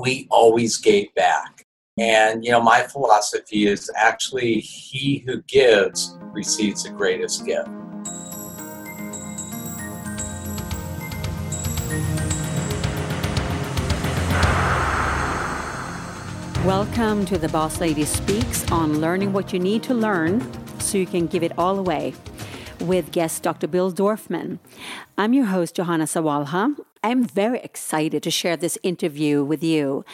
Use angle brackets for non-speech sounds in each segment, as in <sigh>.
we always gave back. And, you know, my philosophy is actually he who gives receives the greatest gift. Welcome to the Boss Lady Speaks on learning what you need to learn so you can give it all away with guest Dr. Bill Dorfman. I'm your host, Johanna Sawalha. I'm very excited to share this interview with you.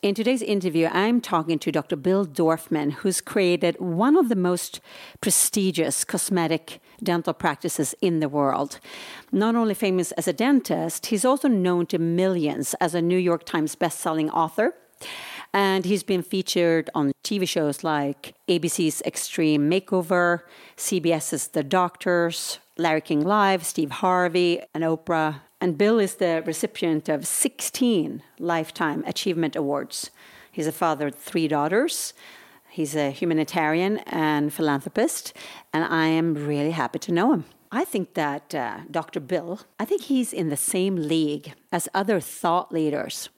In today's interview, I'm talking to Dr. Bill Dorfman, who's created one of the most prestigious cosmetic dental practices in the world. Not only famous as a dentist, he's also known to millions as a New York Times bestselling author. And he's been featured on TV shows like ABC's Extreme Makeover, CBS's The Doctors, Larry King Live, Steve Harvey, and Oprah, and Bill is the recipient of 16 Lifetime Achievement Awards. He's a father of three daughters. He's a humanitarian and philanthropist, and I am really happy to know him. I think that uh, Dr. Bill, I think he's in the same league as other thought leaders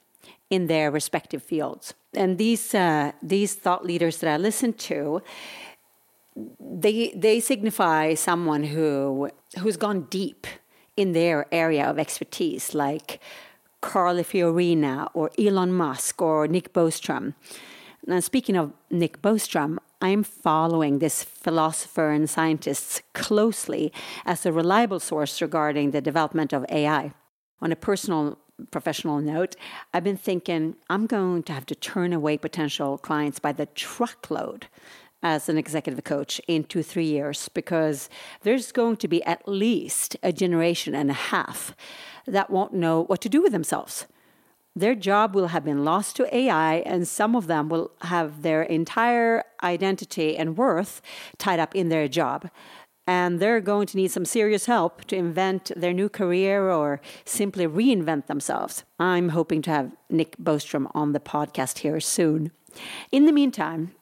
in their respective fields. And these uh, these thought leaders that I listen to, they they signify someone who who's gone deep in their area of expertise, like Carly Fiorina or Elon Musk or Nick Bostrom. Now, speaking of Nick Bostrom, I'm following this philosopher and scientist closely as a reliable source regarding the development of AI. On a personal professional note, I've been thinking I'm going to have to turn away potential clients by the truckload as an executive coach in two, three years because there's going to be at least a generation and a half that won't know what to do with themselves. Their job will have been lost to AI, and some of them will have their entire identity and worth tied up in their job. And they're going to need some serious help to invent their new career or simply reinvent themselves. I'm hoping to have Nick Bostrom on the podcast here soon. In the meantime,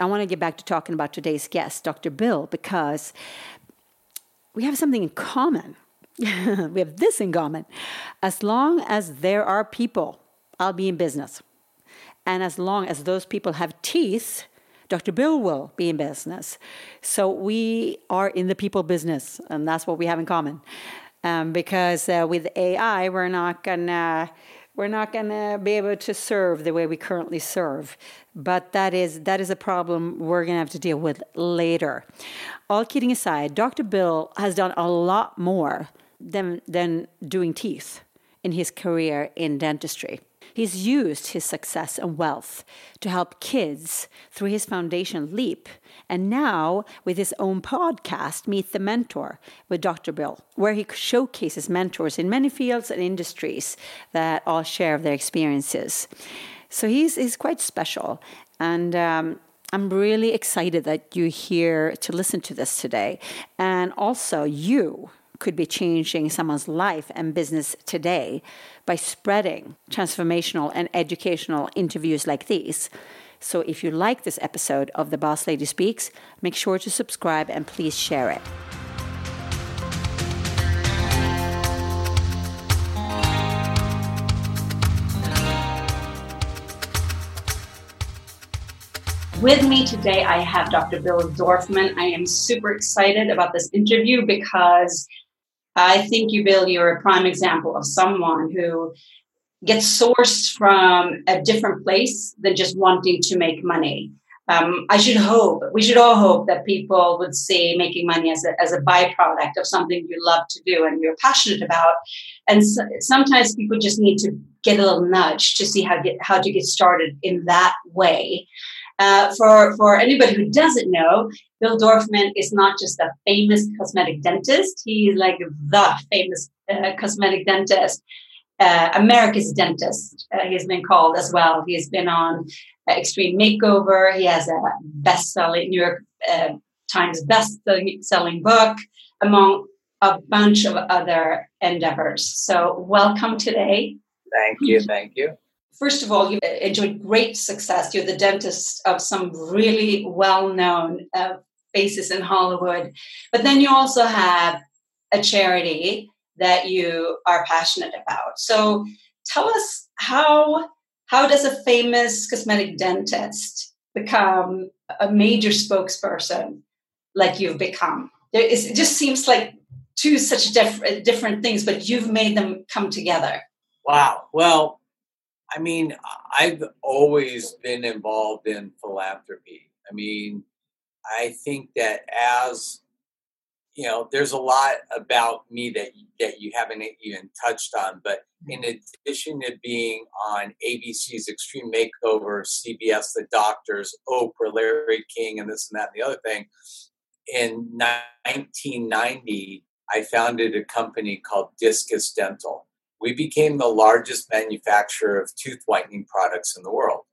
I want to get back to talking about today's guest, Dr. Bill, because we have something in common. <laughs> we have this in common. As long as there are people, I'll be in business. And as long as those people have teeth, Dr. Bill will be in business. So we are in the people business, and that's what we have in common. Um, because uh, with AI, we're not gonna we're not going to be able to serve the way we currently serve. But that is that is a problem we're going to have to deal with later. All kidding aside, Dr. Bill has done a lot more than than doing teeth in his career in dentistry. He's used his success and wealth to help kids through his foundation Leap, and now with his own podcast, Meet the Mentor with Dr. Bill, where he showcases mentors in many fields and industries that all share their experiences. So he's, he's quite special. And um, I'm really excited that you're here to listen to this today. And also, you could be changing someone's life and business today by spreading transformational and educational interviews like these. So if you like this episode of The Boss Lady Speaks, make sure to subscribe and please share it. With me today, I have Dr. Bill Dorfman. I am super excited about this interview because I think you, Bill, you're a prime example of someone who gets sourced from a different place than just wanting to make money. Um, I should hope, we should all hope that people would see making money as a, as a byproduct of something you love to do and you're passionate about. And so, sometimes people just need to get a little nudge to see how, get, how to get started in that way. Uh, for, for anybody who doesn't know, Bill Dorfman is not just a famous cosmetic dentist. He's like the famous uh, cosmetic dentist, uh, America's dentist, uh, he's been called as well. He's been on uh, Extreme Makeover. He has a best-selling New York Times best-selling book, among a bunch of other endeavors. So welcome today. Thank you. Thank you first of all, you enjoyed great success. You're the dentist of some really well known uh, faces in Hollywood. But then you also have a charity that you are passionate about. So tell us how how does a famous cosmetic dentist become a major spokesperson like you've become? There is, it just seems like two such diff- different things, but you've made them come together. Wow. Well, I mean, I've always been involved in philanthropy. I mean, I think that as you know, there's a lot about me that that you haven't even touched on. But hmm. in addition to being on ABC's Extreme Makeover, CBS The Doctors, Oprah, Larry King, and this and that and the other thing, in 1990, I founded a company called Discus Dental. We became the largest manufacturer of tooth whitening products in the world.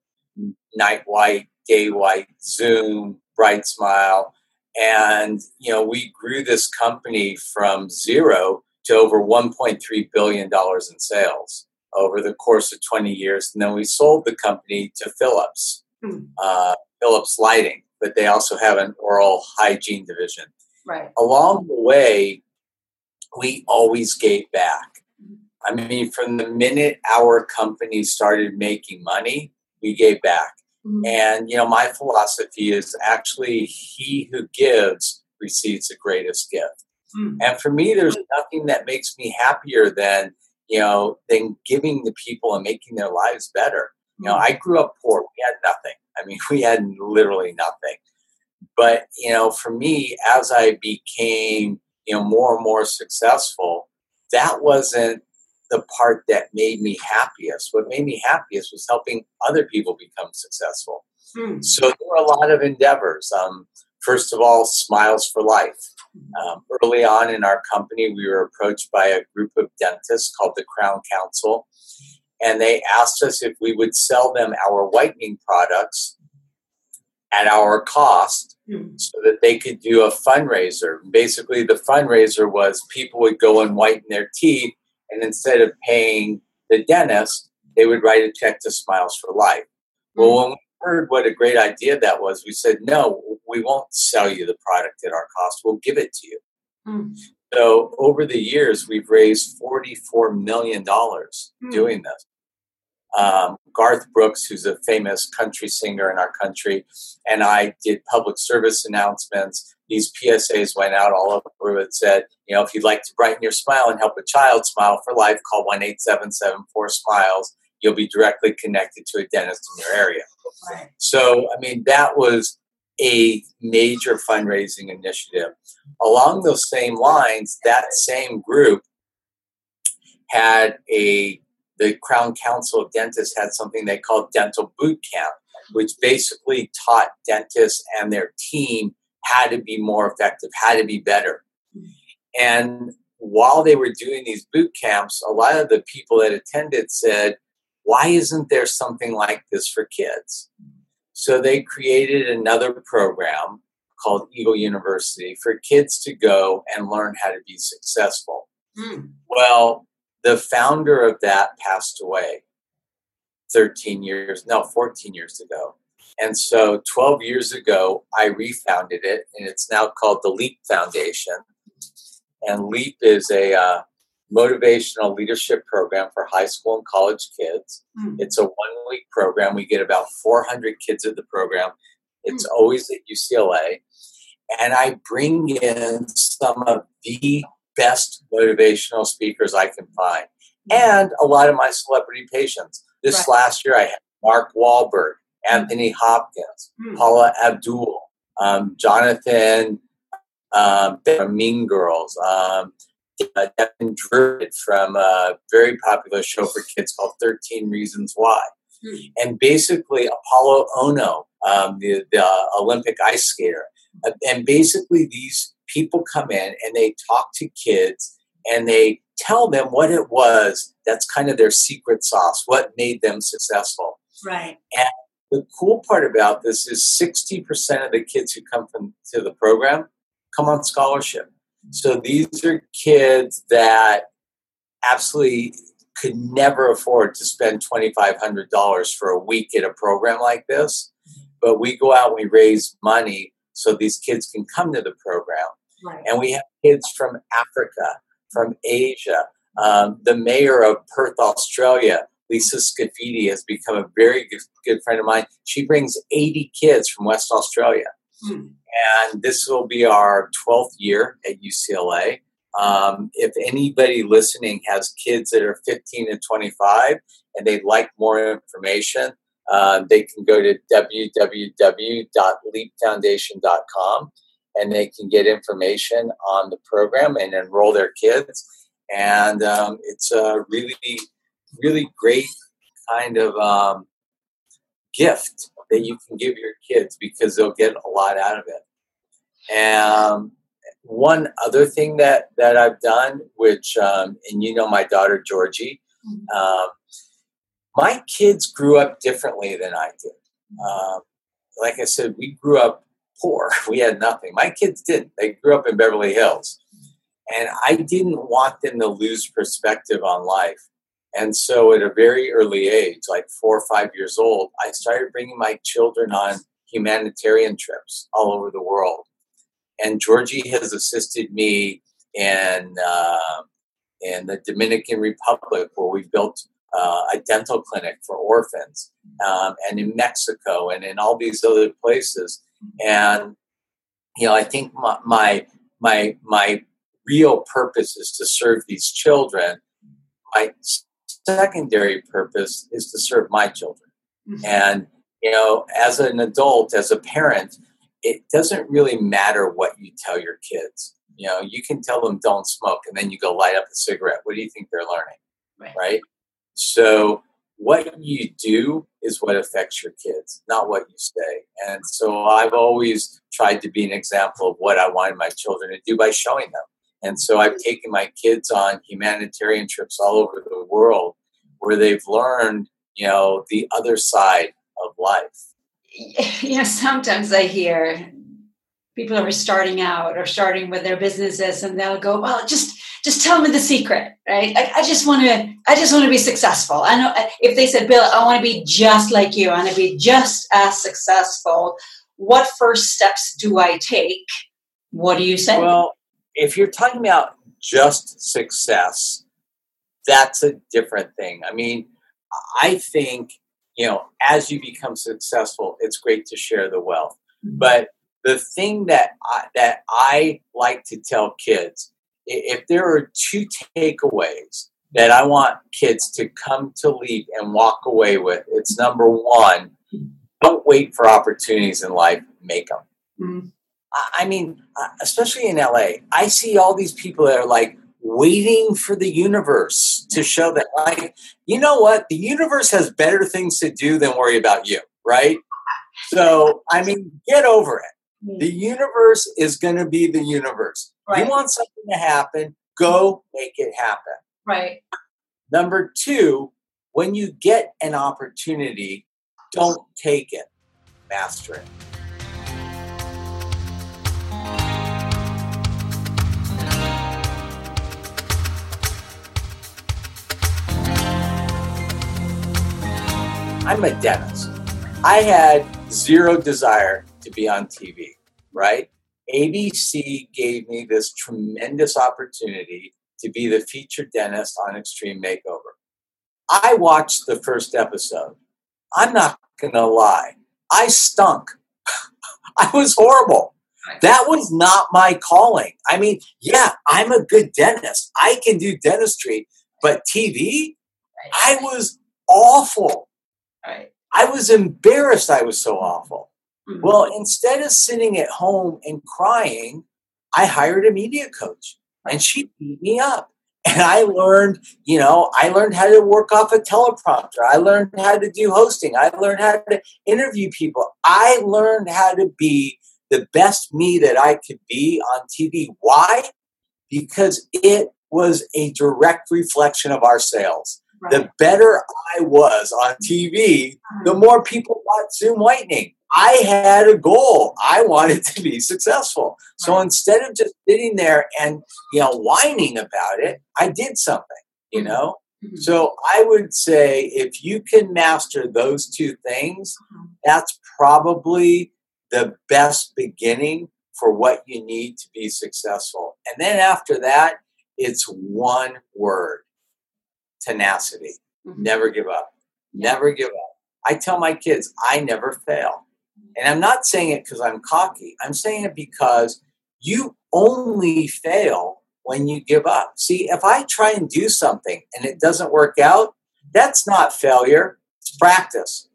NiteWhite, Day White, Zoom, BriteSmile. And, you know, we grew this company from zero to over $1.3 billion in sales over the course of 20 years. And then we sold the company to Philips, hmm. uh, Philips Lighting, but they also have an oral hygiene division. Right. Along the way, we always gave back. I mean, from the minute our company started making money, we gave back. Mm-hmm. And, you know, my philosophy is actually he who gives receives the greatest gift. Mm-hmm. And for me, there's nothing that makes me happier than, you know, than giving the people and making their lives better. You know, mm-hmm. I grew up poor. We had nothing. I mean, <laughs> we had literally nothing. But, you know, for me, as I became you know more and more successful that wasn't the part that made me happiest what made me happiest was helping other people become successful hmm. so there were a lot of endeavors um, first of all smiles for life um, early on in our company we were approached by a group of dentists called the crown council and they asked us if we would sell them our whitening products at our cost Hmm. so that they could do a fundraiser. Basically, the fundraiser was people would go and whiten their teeth, and instead of paying the dentist, they would write a check to Smiles for Life. Well, hmm. when we heard what a great idea that was, we said, no, we won't sell you the product at our cost. We'll give it to you. Mm. So over the years, we've raised $44 million mm. doing this um, Garth Brooks, who's a famous country singer in our country, and I did public service announcements. These PSAs went out all over it said, you know, if you'd like to brighten your smile and help a child smile for life, call 1 877 smiles. You'll be directly connected to a dentist in your area. Right. So, I mean, that was a major fundraising initiative. Along those same lines, that same group had a the Crown Council of Dentists had something they called Dental Boot Camp, which basically taught dentists and their team how to be more effective, how to be better. And while they were doing these boot camps, a lot of the people that attended said, Why isn't there something like this for kids? So they created another program called Eagle University for kids to go and learn how to be successful. Mm. Well, the founder of that passed away 13 years, no, 14 years ago. And so 12 years ago, I refounded it, and it's now called the LEAP Foundation. And LEAP is a uh, motivational leadership program for high school and college kids. Mm. It's a one week program. We get about 400 kids at the program. It's mm. always at UCLA. And I bring in some of the best motivational speakers I can find, and a lot of my celebrity patients. This right. last year, I had Mark Wahlberg, Anthony Hopkins, mm. Paula Abdul, um, Jonathan um, from Mean Girls, um, uh, Devin Druid from a very popular show for kids called 13 Reasons Why. Mm. And basically, Apolo Ohno, um, the, the uh, Olympic ice skater. Uh, and basically, these people come in and they talk to kids and they tell them what it was that's kind of their secret sauce, what made them successful. Right. And the cool part about this is 60% of the kids who come from to the program come on scholarship. So these are kids that absolutely could never afford to spend $2,500 for a week at a program like this. But we go out and we raise money so these kids can come to the program. Right. And we have kids from Africa, from Asia. Um, the mayor of Perth, Australia, Lisa Scaffidi has become a very good, good friend of mine. She brings 80 kids from West Australia. Hmm. And this will be our 12th year at UCLA. Um, if anybody listening has kids that are 15 to 25 and they'd like more information, uh, they can go to www.leapfoundation.com and they can get information on the program and enroll their kids. And um, it's a really, really great kind of um, gift that you can give your kids because they'll get a lot out of it. And one other thing that that I've done, which um, and you know my daughter Georgie, mm-hmm. um, my kids grew up differently than I did. Um, like I said, we grew up poor. <laughs> We had nothing. My kids didn't. They grew up in Beverly Hills, and I didn't want them to lose perspective on life. And so, at a very early age, like four or five years old, I started bringing my children on humanitarian trips all over the world and Georgie has assisted me in uh, in the Dominican Republic, where we built uh, a dental clinic for orphans, um, and in Mexico, and in all these other places. And you know, I think my my my, my real purpose is to serve these children. My secondary purpose is to serve my children. Mm-hmm. And you know, as an adult, as a parent, it doesn't really matter what you tell your kids. You know, you can tell them don't smoke and then you go light up a cigarette. What do you think they're learning? Right. right? So what you do is what affects your kids, not what you say. And so I've always tried to be an example of what I wanted my children to do by showing them. And so I've taken my kids on humanitarian trips all over the world where they've learned, you know, the other side of life <laughs> know, sometimes I hear people are starting out or starting with their businesses and they'll go, well, just, just tell me the secret, right? I, I just want to, I just want to be successful. I know if they said, Bill, I want to be just like you, I want to be just as successful. What first steps do I take? What do you say? Well, if you're talking about just success, that's a different thing. I mean, I think you know, as you become successful, it's great to share the wealth. Mm-hmm. But the thing that I, that I like to tell kids, if there are two takeaways that I want kids to come to Leap and walk away with, it's number one, don't wait for opportunities in life, make them. Mm-hmm. I mean, uh, especially in LA, I see all these people that are like, waiting for the universe to show that like you know what the universe has better things to do than worry about you right so i mean get over it. Hmm. the universe is going to be the universe. Right. you want something to happen go hmm. make it happen. Right. Number two when you get an opportunity don't take it master it. I'm a dentist. I had zero desire to be on TV, right? ABC gave me this tremendous opportunity to be the featured dentist on Extreme Makeover. I watched the first episode. I'm not going to lie. I stunk. <laughs> I was horrible. That was not my calling. I mean, yeah, I'm a good dentist. I can do dentistry, but TV, I was awful. I was embarrassed I was so awful. Mm-hmm. Well, instead of sitting at home and crying, I hired a media coach and she beat me up. And I learned, you know, I learned how to work off a teleprompter. I learned how to do hosting. I learned how to interview people. I learned how to be the best me that I could be on TV. Why? Because it was a direct reflection of our sales. Right. The better I was on TV, the mm-hmm. more people bought Zoom Whitening. I had a goal. I wanted to be successful. So instead of just sitting there and you know whining about it, I did something. You mm-hmm. know. Mm-hmm. So I would say if you can master those two things, mm-hmm. that's probably the best beginning for what you need to be successful. And then after that, it's one word tenacity. Mm-hmm. Never give up. Never give up. I tell my kids, I never fail. And I'm not saying it because I'm cocky. I'm saying it because you only fail when you give up. See, if I try and do something and it doesn't work out, that's not failure, it's practice.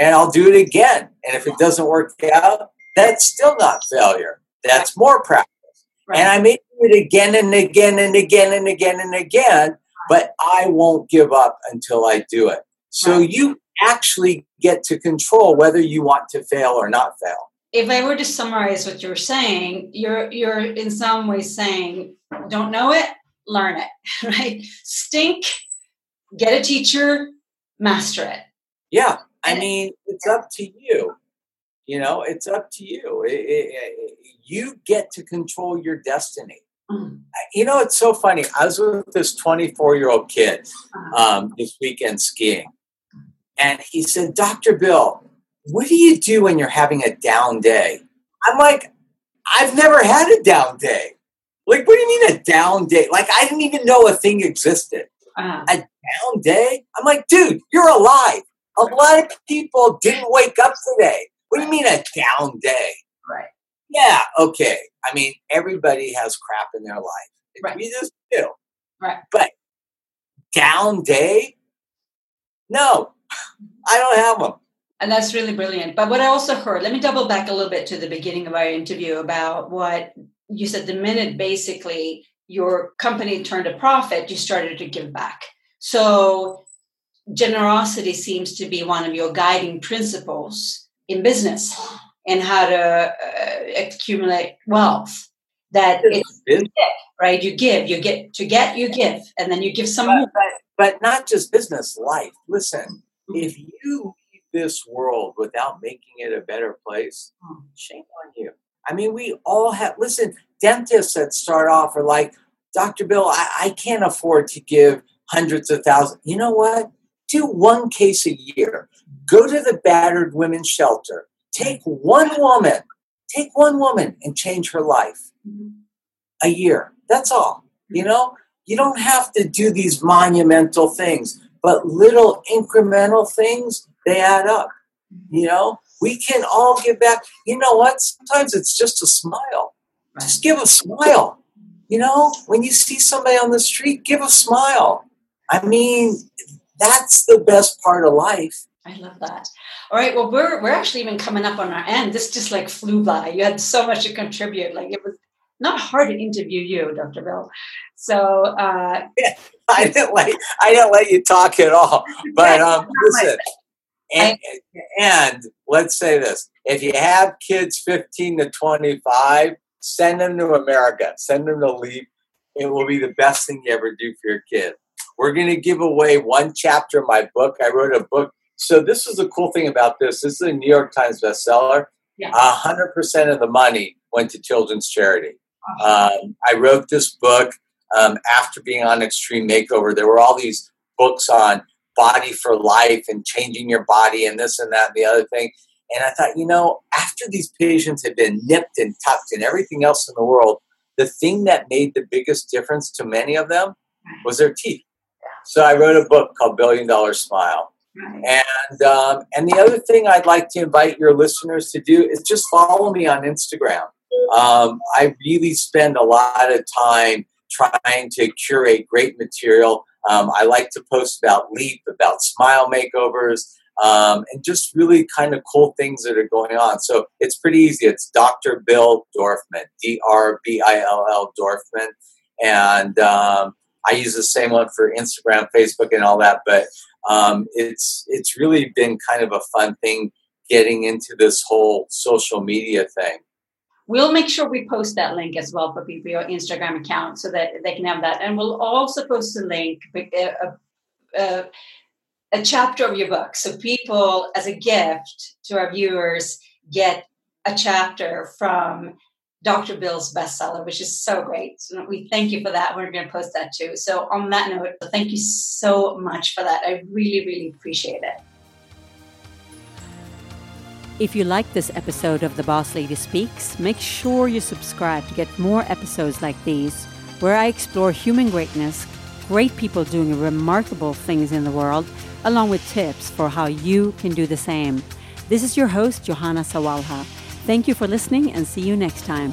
And I'll do it again. And if it doesn't work out, that's still not failure. That's more practice. Right. And I may do it again and again and again and again and again, but I won't give up until I do it. So you actually get to control whether you want to fail or not fail. If I were to summarize what you're saying, you're you're in some ways saying, don't know it, learn it, <laughs> right? Stink, get a teacher, master it. Yeah, I mean, it's up to you. You know, it's up to you. It, it, you get to control your destiny. Mm. You know, it's so funny. I was with this 24 year old kid uh-huh. um, this weekend skiing, and he said, Dr. Bill, what do you do when you're having a down day? I'm like, I've never had a down day. Like, what do you mean a down day? Like, I didn't even know a thing existed. Uh-huh. A down day? I'm like, dude, you're alive. A lot of people didn't wake up today. What do you mean a down day? Right. Yeah, okay. I mean, everybody has crap in their life. Right. We just do. Right. But down day? No, I don't have them. And that's really brilliant. But what I also heard, let me double back a little bit to the beginning of our interview about what you said the minute basically your company turned a profit, you started to give back. So generosity seems to be one of your guiding principles in business and how to uh, accumulate wealth that it's right you give you get to get you give and then you give some but, but, but not just business life listen. If mm-hmm. you leave this world without making it a better place mm-hmm. shame on you i mean we all have listen dentists that start off are like dr bill I, I can't afford to give hundreds of thousands you know what do one case a year. Go to the battered women's shelter. Take one woman, take one woman and change her life mm-hmm. a year. That's all. You mm-hmm. know, you don't have to do these monumental things, but little incremental things, they add up. You know, we can all give back. You know what? Sometimes it's just a smile. Just give a smile. You know, when you see somebody on the street, give a smile. I mean, that's the best part of life. I love that. All right. Well, we're we're actually even coming up on our end. This just like flew by. You had so much to contribute. Like it was not hard to interview you, Dr. Bill. So uh, yeah, <laughs> I didn't let I didn't let you talk at all. <laughs> But um, listen, and, and let's say this: if you have kids fifteen to twenty-five, send them to America. Send them to Leap. It will be the best thing you ever do for your kid. We're going to give away one chapter of my book. I wrote a book. So this is the cool thing about this. This is a New York Times bestseller. A hundred percent of the money went to children's charity. Um, I wrote this book um, after being on Extreme Makeover. There were all these books on body for life and changing your body and this and that and the other thing. And I thought, you know, after these patients had been nipped and tucked and everything else in the world, the thing that made the biggest difference to many of them was their teeth. So I wrote a book called Billion Dollar Smile. And um, and the other thing I'd like to invite your listeners to do is just follow me on Instagram. Um, I really spend a lot of time trying to curate great material. Um, I like to post about Leap, about smile makeovers, um, and just really kind of cool things that are going on. So it's pretty easy. It's Dr. Bill Dorfman, D R B I L L Dorfman. And um, I use the same one for Instagram, Facebook, and all that. But um, it's it's really been kind of a fun thing getting into this whole social media thing. We'll make sure we post that link as well for people your Instagram account so that they can have that, and we'll also post a link. A, a, a chapter of your book so people as a gift to our viewers get a chapter from Dr. Bill's bestseller, which is so great. So we thank you for that. We're going to post that too. So, on that note, thank you so much for that. I really, really appreciate it. If you like this episode of The Boss Lady Speaks, make sure you subscribe to get more episodes like these, where I explore human greatness, great people doing remarkable things in the world, along with tips for how you can do the same. This is your host, Johanna Sawalha. Thank you for listening and see you next time.